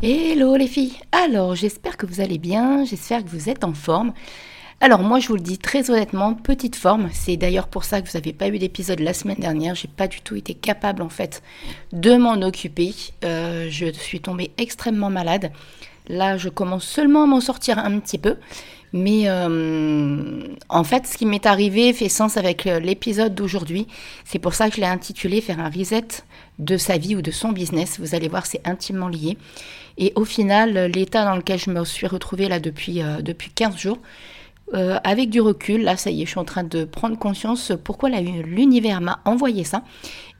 Hello les filles Alors j'espère que vous allez bien, j'espère que vous êtes en forme. Alors moi je vous le dis très honnêtement, petite forme, c'est d'ailleurs pour ça que vous n'avez pas eu d'épisode la semaine dernière, j'ai pas du tout été capable en fait de m'en occuper. Euh, je suis tombée extrêmement malade. Là je commence seulement à m'en sortir un petit peu. Mais euh, en fait, ce qui m'est arrivé fait sens avec euh, l'épisode d'aujourd'hui. C'est pour ça que je l'ai intitulé Faire un reset de sa vie ou de son business. Vous allez voir, c'est intimement lié. Et au final, l'état dans lequel je me suis retrouvée là depuis, euh, depuis 15 jours, euh, avec du recul, là ça y est, je suis en train de prendre conscience pourquoi l'univers m'a envoyé ça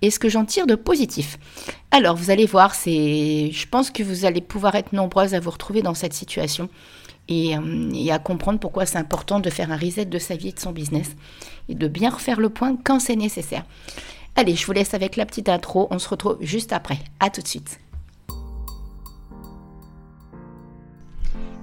et ce que j'en tire de positif. Alors vous allez voir, c'est, je pense que vous allez pouvoir être nombreuses à vous retrouver dans cette situation et, euh, et à comprendre pourquoi c'est important de faire un reset de sa vie et de son business et de bien refaire le point quand c'est nécessaire. Allez, je vous laisse avec la petite intro, on se retrouve juste après. À tout de suite.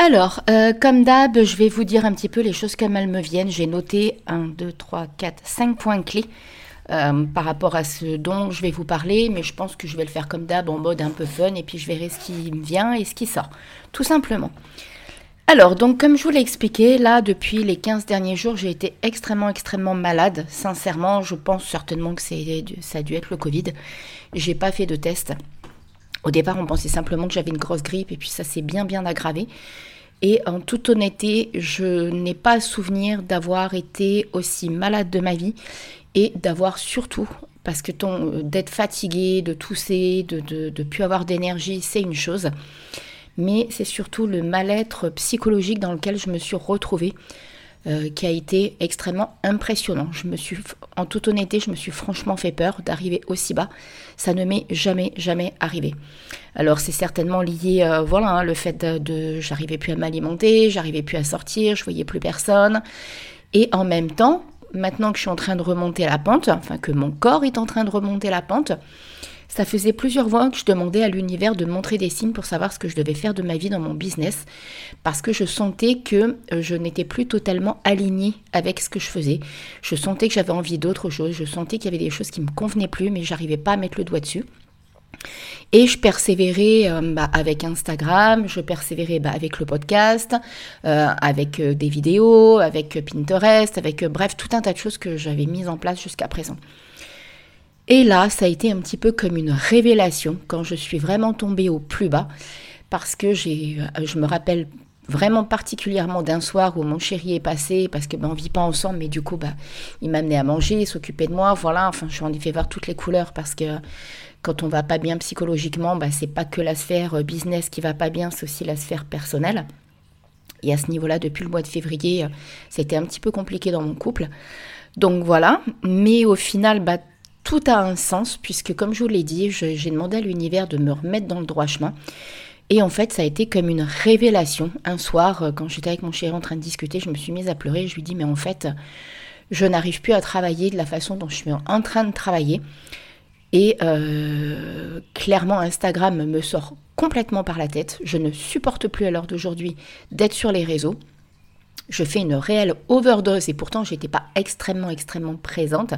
Alors, euh, comme d'hab, je vais vous dire un petit peu les choses comme elles me viennent. J'ai noté 1, 2, 3, 4, 5 points clés euh, par rapport à ce dont je vais vous parler, mais je pense que je vais le faire comme d'hab en mode un peu fun et puis je verrai ce qui me vient et ce qui sort, tout simplement. Alors, donc comme je vous l'ai expliqué, là, depuis les 15 derniers jours, j'ai été extrêmement, extrêmement malade. Sincèrement, je pense certainement que ça a dû être le Covid. J'ai pas fait de test. Au départ, on pensait simplement que j'avais une grosse grippe et puis ça s'est bien bien aggravé. Et en toute honnêteté, je n'ai pas souvenir d'avoir été aussi malade de ma vie et d'avoir surtout, parce que ton d'être fatigué, de tousser, de ne de, plus avoir d'énergie, c'est une chose. Mais c'est surtout le mal-être psychologique dans lequel je me suis retrouvée euh, qui a été extrêmement impressionnant. Je me suis, en toute honnêteté, je me suis franchement fait peur d'arriver aussi bas. Ça ne m'est jamais, jamais arrivé. Alors c'est certainement lié, euh, voilà, hein, le fait de, de j'arrivais plus à m'alimenter, j'arrivais plus à sortir, je voyais plus personne. Et en même temps, maintenant que je suis en train de remonter la pente, enfin que mon corps est en train de remonter la pente, ça faisait plusieurs mois que je demandais à l'univers de montrer des signes pour savoir ce que je devais faire de ma vie dans mon business, parce que je sentais que euh, je n'étais plus totalement alignée avec ce que je faisais. Je sentais que j'avais envie d'autre chose, je sentais qu'il y avait des choses qui me convenaient plus, mais j'arrivais pas à mettre le doigt dessus. Et je persévérais euh, bah, avec Instagram, je persévérais bah, avec le podcast, euh, avec des vidéos, avec Pinterest, avec bref tout un tas de choses que j'avais mises en place jusqu'à présent. Et là, ça a été un petit peu comme une révélation quand je suis vraiment tombée au plus bas, parce que euh, je me rappelle vraiment particulièrement d'un soir où mon chéri est passé parce que ben, on vit pas ensemble mais du coup bah il m'a amené à manger, s'occuper de moi, voilà, enfin je lui ai fait voir toutes les couleurs parce que quand on va pas bien psychologiquement, bah c'est pas que la sphère euh, business qui va pas bien, c'est aussi la sphère personnelle. Et à ce niveau-là, depuis le mois de février, euh, c'était un petit peu compliqué dans mon couple. Donc voilà, mais au final, bah, tout a un sens, puisque comme je vous l'ai dit, j'ai demandé à l'univers de me remettre dans le droit chemin. Et en fait, ça a été comme une révélation. Un soir, euh, quand j'étais avec mon chéri en train de discuter, je me suis mise à pleurer. Je lui dis, mais en fait, je n'arrive plus à travailler de la façon dont je suis en train de travailler. Et euh, clairement, Instagram me sort complètement par la tête. Je ne supporte plus à l'heure d'aujourd'hui d'être sur les réseaux. Je fais une réelle overdose et pourtant, je n'étais pas extrêmement, extrêmement présente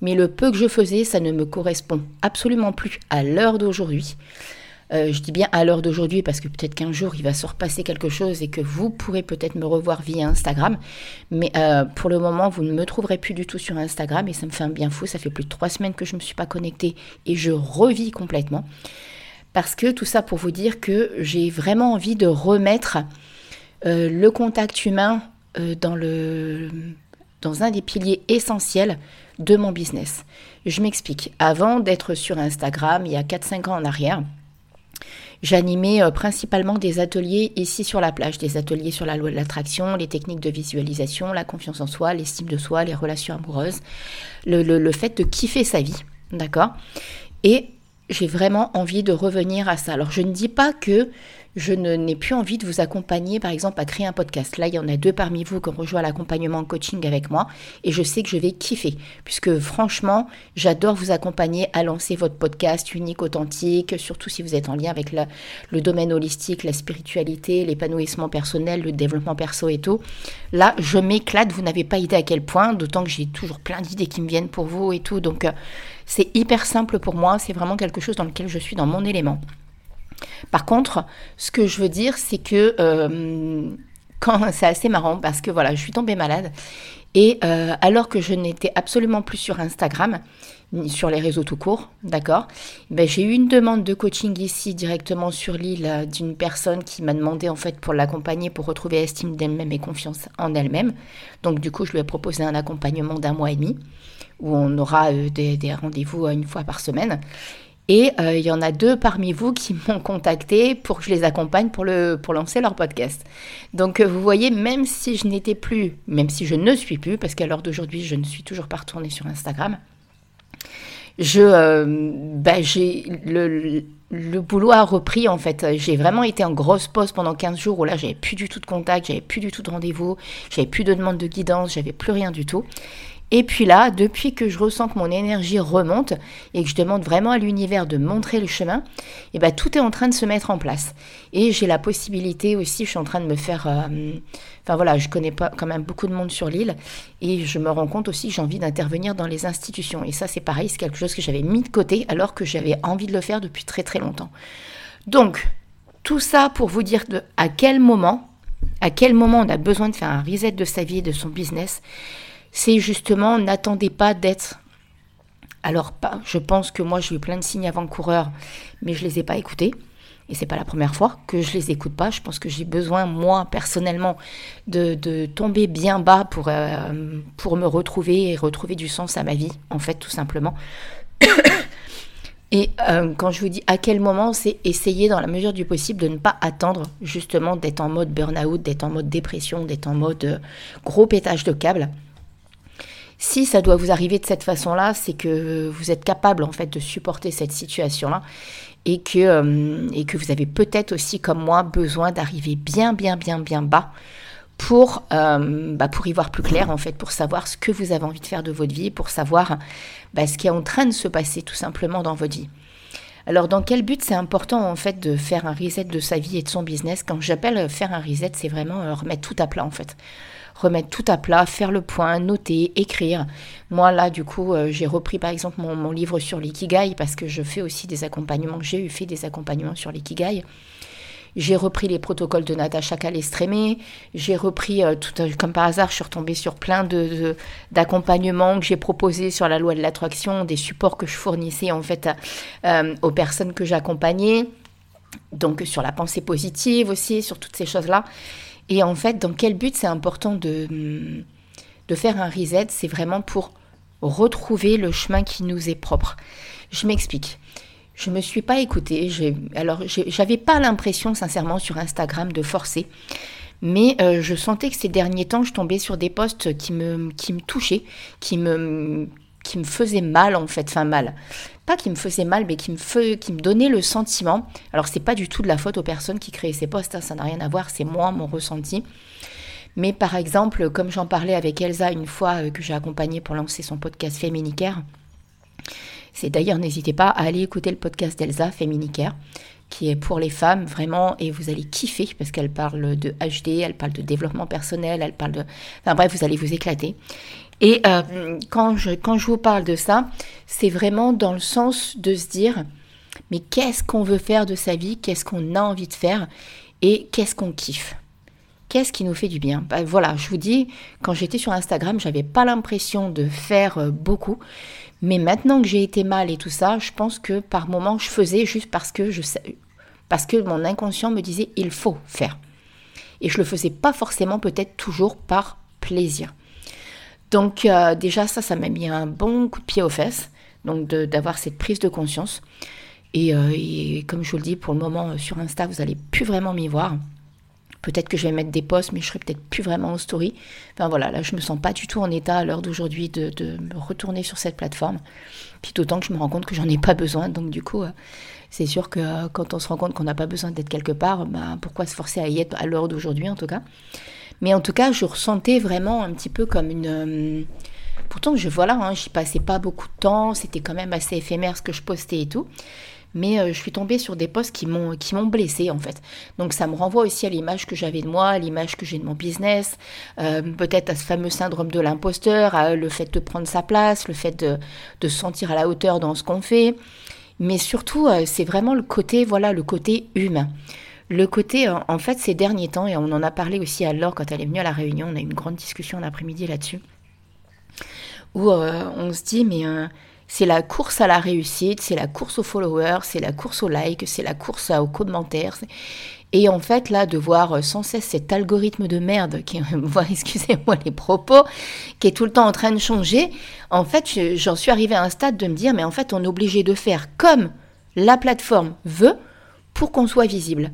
mais le peu que je faisais, ça ne me correspond absolument plus à l'heure d'aujourd'hui. Euh, je dis bien à l'heure d'aujourd'hui parce que peut-être qu'un jour il va se repasser quelque chose et que vous pourrez peut-être me revoir via Instagram. Mais euh, pour le moment, vous ne me trouverez plus du tout sur Instagram et ça me fait un bien fou. Ça fait plus de trois semaines que je ne me suis pas connectée et je revis complètement. Parce que tout ça pour vous dire que j'ai vraiment envie de remettre le contact humain dans le dans un des piliers essentiels de mon business. Je m'explique. Avant d'être sur Instagram, il y a 4-5 ans en arrière, J'animais euh, principalement des ateliers ici sur la plage, des ateliers sur la loi de l'attraction, les techniques de visualisation, la confiance en soi, l'estime de soi, les relations amoureuses, le, le fait de kiffer sa vie, d'accord? Et j'ai vraiment envie de revenir à ça. Alors je ne dis pas que je n'ai plus envie de vous accompagner, par exemple, à créer un podcast. Là, il y en a deux parmi vous qui ont rejoint l'accompagnement en coaching avec moi et je sais que je vais kiffer puisque franchement, j'adore vous accompagner à lancer votre podcast unique, authentique, surtout si vous êtes en lien avec le domaine holistique, la spiritualité, l'épanouissement personnel, le développement perso et tout. Là, je m'éclate, vous n'avez pas idée à quel point, d'autant que j'ai toujours plein d'idées qui me viennent pour vous et tout. Donc, euh, c'est hyper simple pour moi, c'est vraiment quelque chose dans lequel je suis dans mon élément. Par contre, ce que je veux dire, c'est que euh, quand c'est assez marrant parce que voilà, je suis tombée malade et euh, alors que je n'étais absolument plus sur Instagram, ni sur les réseaux tout court, d'accord ben, J'ai eu une demande de coaching ici directement sur l'île euh, d'une personne qui m'a demandé en fait pour l'accompagner pour retrouver estime d'elle-même et confiance en elle-même. Donc du coup, je lui ai proposé un accompagnement d'un mois et demi où on aura des, des rendez-vous une fois par semaine. Et euh, il y en a deux parmi vous qui m'ont contacté pour que je les accompagne pour, le, pour lancer leur podcast. Donc euh, vous voyez, même si je n'étais plus, même si je ne suis plus, parce qu'à l'heure d'aujourd'hui, je ne suis toujours pas retournée sur Instagram, je, euh, ben, j'ai le, le boulot a repris en fait. J'ai vraiment été en grosse pause pendant 15 jours où là j'avais plus du tout de contact, j'avais plus du tout de rendez-vous, j'avais plus de demande de guidance, j'avais plus rien du tout. Et puis là, depuis que je ressens que mon énergie remonte et que je demande vraiment à l'univers de montrer le chemin, et eh ben, tout est en train de se mettre en place. Et j'ai la possibilité aussi, je suis en train de me faire... Euh, enfin voilà, je connais pas quand même beaucoup de monde sur l'île et je me rends compte aussi que j'ai envie d'intervenir dans les institutions. Et ça, c'est pareil, c'est quelque chose que j'avais mis de côté alors que j'avais envie de le faire depuis très très longtemps. Donc, tout ça pour vous dire à quel moment, à quel moment on a besoin de faire un reset de sa vie et de son business c'est justement n'attendez pas d'être. Alors, pas, je pense que moi j'ai eu plein de signes avant-coureurs, mais je ne les ai pas écoutés. Et c'est pas la première fois que je les écoute pas. Je pense que j'ai besoin, moi, personnellement, de, tomber bien bas pour, euh, pour me retrouver et retrouver du sens à ma vie, en fait, tout simplement. Et euh, quand je vous dis à quel moment, c'est essayer dans la mesure du possible de ne pas attendre justement d'être en mode burn-out, d'être en mode dépression, d'être en mode euh, gros pétage de câble. Si ça doit vous arriver de cette façon-là, c'est que vous êtes capable en fait de supporter cette situation-là et que, euh, vous avez peut-être aussi comme moi besoin d'arriver bien bien bien bien bas pour, euh, bah, pour y voir plus clair en fait, pour savoir ce que vous avez envie de faire de votre vie, pour savoir bah, ce qui est en train de se passer tout simplement dans votre vie. Alors dans quel but c'est important en fait de faire un reset de sa vie et de son business? Quand j'appelle faire un reset, c'est vraiment euh, remettre tout à plat en fait remettre tout à plat, faire le point, noter, écrire. Moi, là, du coup, euh, j'ai repris par exemple mon, livre sur l'ikigai parce que je fais aussi des accompagnements, j'ai eu fait des accompagnements sur l'ikigai. J'ai repris les protocoles de Natacha Calestrémé. J'ai repris, euh, tout, comme par hasard, je suis retombée sur plein de, d'accompagnements que j'ai proposés sur la loi de l'attraction, des supports que je fournissais en fait euh, aux personnes que j'accompagnais. Donc sur la pensée positive aussi, sur toutes ces choses-là. Et en fait, dans quel but c'est important de, de faire un reset C'est vraiment pour retrouver le chemin qui nous est propre. Je m'explique. Je ne me suis pas écoutée. Alors, j'avais pas l'impression, sincèrement, sur Instagram de forcer. Mais euh, je sentais que ces derniers temps, je tombais sur des posts qui me, qui me touchaient, qui me, qui me faisaient mal, en fait. Enfin, mal qui me faisait mal, mais qui me, qui me donnait le sentiment. Alors, c'est pas du tout de la faute aux personnes qui créaient ces posts, hein, ça n'a rien à voir, c'est moi, mon ressenti. Mais par exemple, comme j'en parlais avec Elsa une fois euh, que j'ai accompagnée pour lancer son podcast Féminicaire, c'est d'ailleurs, n'hésitez pas à aller écouter le podcast d'Elsa, Féminicaire, qui est pour les femmes vraiment, et vous allez kiffer parce qu'elle parle de HD, elle parle de développement personnel, elle parle de... Enfin bref, vous allez vous éclater. Et euh, quand, je, vous parle de ça, c'est vraiment dans le sens de se dire, mais qu'est-ce qu'on veut faire de sa vie, qu'est-ce qu'on a envie de faire? Et qu'est-ce qu'on kiffe? Qu'est-ce qui nous fait du bien? Ben, Voilà, je vous dis, quand j'étais sur Instagram, j'avais pas l'impression de faire euh, beaucoup. Mais maintenant que j'ai été mal et tout ça, je pense que par moments, je faisais juste parce que, je, parce que mon inconscient me disait il faut faire. Et je le faisais pas forcément peut-être toujours par plaisir. Donc euh, déjà ça, ça m'a mis un bon coup de pied aux fesses, donc d'avoir cette prise de conscience. Euh, et, comme je vous le dis, pour le moment sur Insta, vous n'allez plus vraiment m'y voir. Peut-être que je vais mettre des posts, mais je serai peut-être plus vraiment en story. Enfin voilà, là je me sens pas du tout en état à l'heure d'aujourd'hui de, me retourner sur cette plateforme. Puis d'autant que je me rends compte que j'en ai pas besoin. Donc du coup, c'est sûr que quand on se rend compte qu'on n'a pas besoin d'être quelque part, bah, pourquoi se forcer à y être à l'heure d'aujourd'hui en tout cas? Mais en tout cas, je ressentais vraiment un petit peu comme une. Euh, pourtant, je voilà, hein, j'y passais pas beaucoup de temps, c'était quand même assez éphémère ce que je postais et tout. Mais euh, je suis tombée sur des posts qui m'ont qui m'ont blessée en fait. Donc ça me renvoie aussi à l'image que j'avais de moi, à l'image que j'ai de mon business, euh, peut-être à ce fameux syndrome de l'imposteur, à le fait de prendre sa place, le fait de, se sentir à la hauteur dans ce qu'on fait. Mais surtout, c'est vraiment le côté voilà le côté humain. Le côté, en fait, ces derniers temps, et on en a parlé aussi à Laure quand elle est venue à la réunion, on a eu une grande discussion l'après-midi là-dessus, où euh, on se dit, mais euh, c'est la course à la réussite, c'est la course aux followers, c'est la course aux likes, c'est la course aux commentaires. Et en fait, là, de voir euh, sans cesse cet algorithme de merde, qui, excusez-moi les propos, qui est tout le temps en train de changer, en fait, j'en suis arrivée à un stade de me dire, mais en fait, on est obligé de faire comme la plateforme veut pour qu'on soit visible.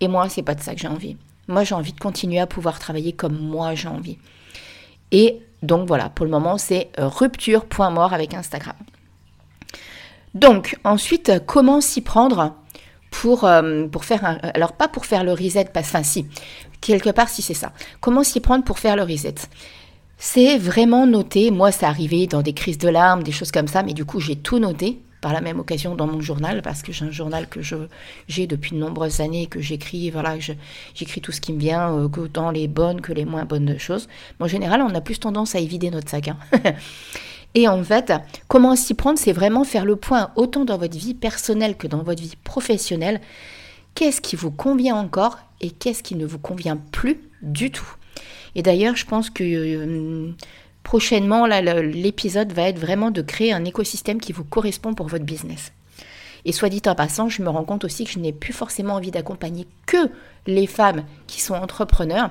Et moi, c'est pas de ça que j'ai envie. Moi, j'ai envie de continuer à pouvoir travailler comme moi j'ai envie. Et donc voilà, pour le moment, c'est euh, rupture point mort avec Instagram. Donc ensuite, comment s'y prendre pour, euh, faire un... Alors pas pour faire le reset, pas, enfin si, quelque part si c'est ça. Comment s'y prendre pour faire le reset? C'est vraiment noter, moi ça arrivé dans des crises de larmes, des choses comme ça, mais du coup j'ai tout noté par la même occasion dans mon journal, parce que j'ai un journal que j'ai depuis de nombreuses années, que j'écris, voilà, j'écris tout ce qui me vient, euh, autant les bonnes que les moins bonnes choses. Mais en général, on a plus tendance à évider notre sac. Hein. Et en fait, comment s'y prendre, c'est vraiment faire le point autant dans votre vie personnelle que dans votre vie professionnelle. Qu'est-ce qui vous convient encore et qu'est-ce qui ne vous convient plus du tout? Et d'ailleurs, je pense que euh, prochainement, l'épisode va être vraiment de créer un écosystème qui vous correspond pour votre business. Et soit dit en passant, je me rends compte aussi que je n'ai plus forcément envie d'accompagner que les femmes qui sont entrepreneurs.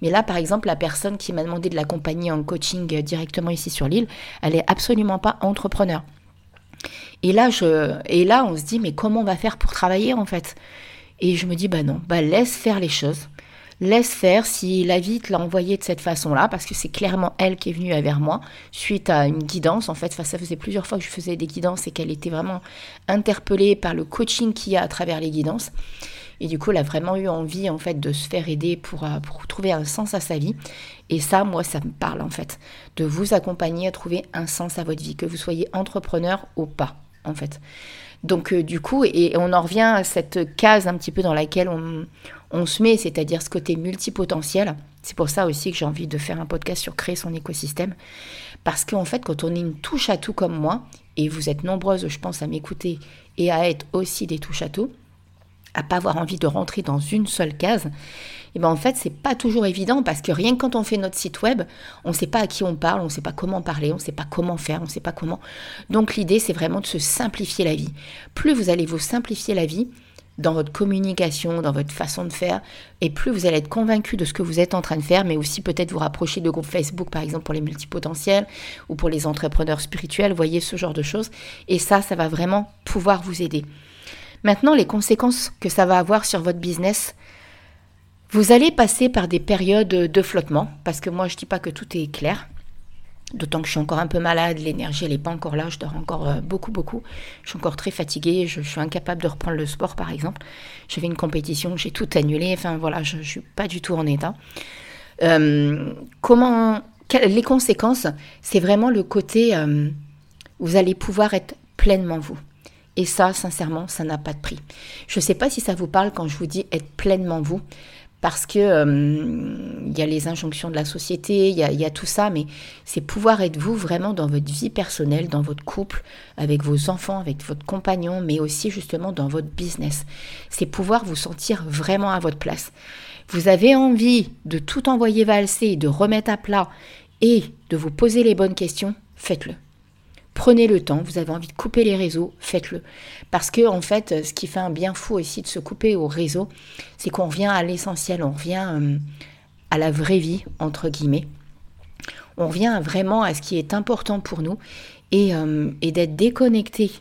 Mais là, par exemple, la personne qui m'a demandé de l'accompagner en coaching directement ici sur l'île, elle est absolument pas entrepreneur. Et là, et là, on se dit, mais comment on va faire pour travailler en fait? Et je me dis, bah non, bah laisse faire les choses laisse faire si la vie te l'a envoyé de cette façon-là, parce que c'est clairement elle qui est venue vers moi suite à une guidance. En fait, ça faisait plusieurs fois que je faisais des guidances et qu'elle était vraiment interpellée par le coaching qu'il y a à travers les guidances. Et du coup, elle a vraiment eu envie en fait de se faire aider pour, euh, trouver un sens à sa vie. Et ça, moi, ça me parle en fait, de vous accompagner à trouver un sens à votre vie, que vous soyez entrepreneur ou pas, en fait. Donc euh, du coup, et on en revient à cette case un petit peu dans laquelle on, on se met, c'est-à-dire ce côté multipotentiel. C'est pour ça aussi que j'ai envie de faire un podcast sur créer son écosystème. Parce qu'en fait, quand on est une touche à tout comme moi, et vous êtes nombreuses, je pense, à m'écouter et à être aussi des touches à tout, à pas avoir envie de rentrer dans une seule case, et eh ben en fait, c'est pas toujours évident parce que rien que quand on fait notre site web, on sait pas à qui on parle, on sait pas comment parler, on sait pas comment faire, on sait pas comment. Donc l'idée, c'est vraiment de se simplifier la vie. Plus vous allez vous simplifier la vie, dans votre communication, dans votre façon de faire, et plus vous allez être convaincu de ce que vous êtes en train de faire, mais aussi peut-être vous rapprocher de groupes Facebook, par exemple, pour les multipotentiels ou pour les entrepreneurs spirituels, voyez ce genre de choses. Et ça, ça va vraiment pouvoir vous aider. Maintenant, les conséquences que ça va avoir sur votre business, vous allez passer par des périodes de flottement, parce que moi, je ne dis pas que tout est clair. D'autant que je suis encore un peu malade, l'énergie n'est pas encore là, je dors encore euh, beaucoup beaucoup. Je suis encore très fatiguée, je, suis incapable de reprendre le sport par exemple. J'avais une compétition, j'ai tout annulé, enfin voilà, je ne suis pas du tout en état. Euh, comment, les conséquences, c'est vraiment le côté, euh, vous allez pouvoir être pleinement vous. Et ça, sincèrement, ça n'a pas de prix. Je ne sais pas si ça vous parle quand je vous dis être pleinement vous parce que euh, il y a les injonctions de la société, il y a, tout ça, mais c'est pouvoir être vous vraiment dans votre vie personnelle, dans votre couple, avec vos enfants, avec votre compagnon, mais aussi justement dans votre business. C'est pouvoir vous sentir vraiment à votre place. Vous avez envie de tout envoyer valser, de remettre à plat et de vous poser les bonnes questions, faites-le. Prenez le temps, vous avez envie de couper les réseaux, faites-le. Parce que en fait, ce qui fait un bien fou aussi de se couper au réseau, c'est qu'on revient à l'essentiel, on revient euh, à la vraie vie, entre guillemets. on revient vraiment à ce qui est important pour nous et, et d'être déconnecté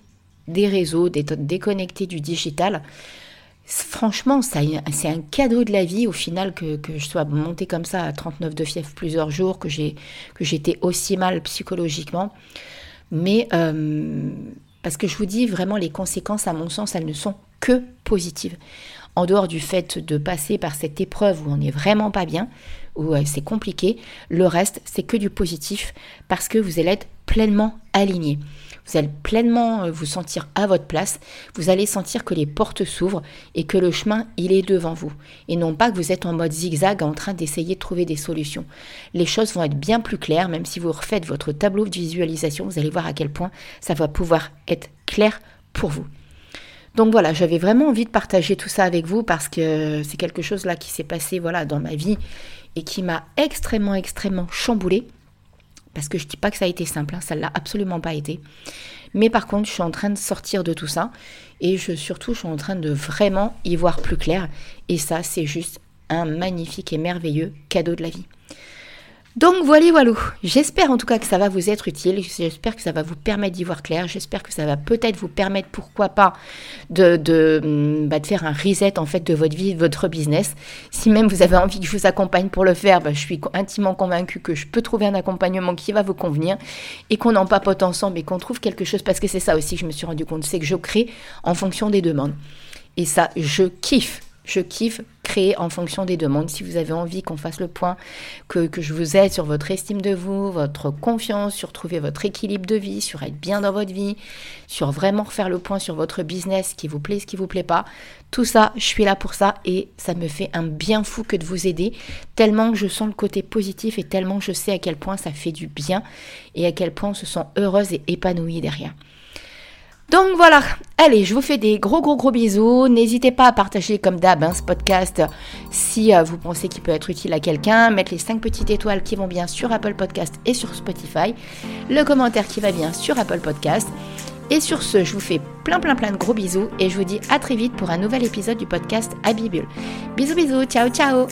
des réseaux, d'être déconnecté du digital. Franchement, c'est un cadeau de la vie au final que, je sois montée comme ça à 39 de fièvre plusieurs jours, que j'étais aussi mal psychologiquement. Mais euh, parce que je vous dis vraiment, les conséquences, à mon sens, elles ne sont que positives. En dehors du fait de passer par cette épreuve où on n'est vraiment pas bien, où euh, c'est compliqué, le reste, c'est que du positif parce que vous allez être pleinement aligné. Vous allez pleinement euh, vous sentir à votre place. Vous allez sentir que les portes s'ouvrent et que le chemin, il est devant vous. Et non pas que vous êtes en mode zigzag en train d'essayer de trouver des solutions. Les choses vont être bien plus claires, même si vous refaites votre tableau de visualisation, vous allez voir à quel point ça va pouvoir être clair pour vous. Donc voilà, j'avais vraiment envie de partager tout ça avec vous parce que c'est quelque chose là qui s'est passé voilà dans ma vie et qui m'a extrêmement extrêmement chamboulé. Parce que je ne dis pas que ça a été simple, hein, ça ne l'a absolument pas été. Mais par contre, je suis en train de sortir de tout ça. Et je, surtout, je suis en train de vraiment y voir plus clair. Et ça, c'est juste un magnifique et merveilleux cadeau de la vie. Donc voilà, voilà. J'espère en tout cas que ça va vous être utile. J'espère que ça va vous permettre d'y voir clair. J'espère que ça va peut-être vous permettre, pourquoi pas, de, mm, bah, faire un reset en fait de votre vie, de votre business. Si même vous avez envie que je vous accompagne pour le faire, bah, je suis intimement convaincue que je peux trouver un accompagnement qui va vous convenir et qu'on en papote ensemble et qu'on trouve quelque chose. Parce que c'est ça aussi que je me suis rendu compte, c'est que je crée en fonction des demandes. Et ça, je kiffe. Je kiffe créer en fonction des demandes. Si vous avez envie qu'on fasse le point, que, je vous aide sur votre estime de vous, votre confiance, sur trouver votre équilibre de vie, sur être bien dans votre vie, sur vraiment refaire le point sur votre business, ce qui vous plaît, ce qui vous plaît pas. Tout ça, je suis là pour ça et ça me fait un bien fou que de vous aider, tellement que je sens le côté positif et tellement je sais à quel point ça fait du bien et à quel point on se sent heureuse et épanouie derrière. Donc voilà, allez, je vous fais des gros gros gros bisous. N'hésitez pas à partager comme d'hab hein, ce podcast si euh, vous pensez qu'il peut être utile à quelqu'un. Mettre les 5 petites étoiles qui vont bien sur Apple Podcast et sur Spotify. Le commentaire qui va bien sur Apple Podcast. Et sur ce, je vous fais plein plein plein de gros bisous et je vous dis à très vite pour un nouvel épisode du podcast Abibule. Bisous bisous, ciao ciao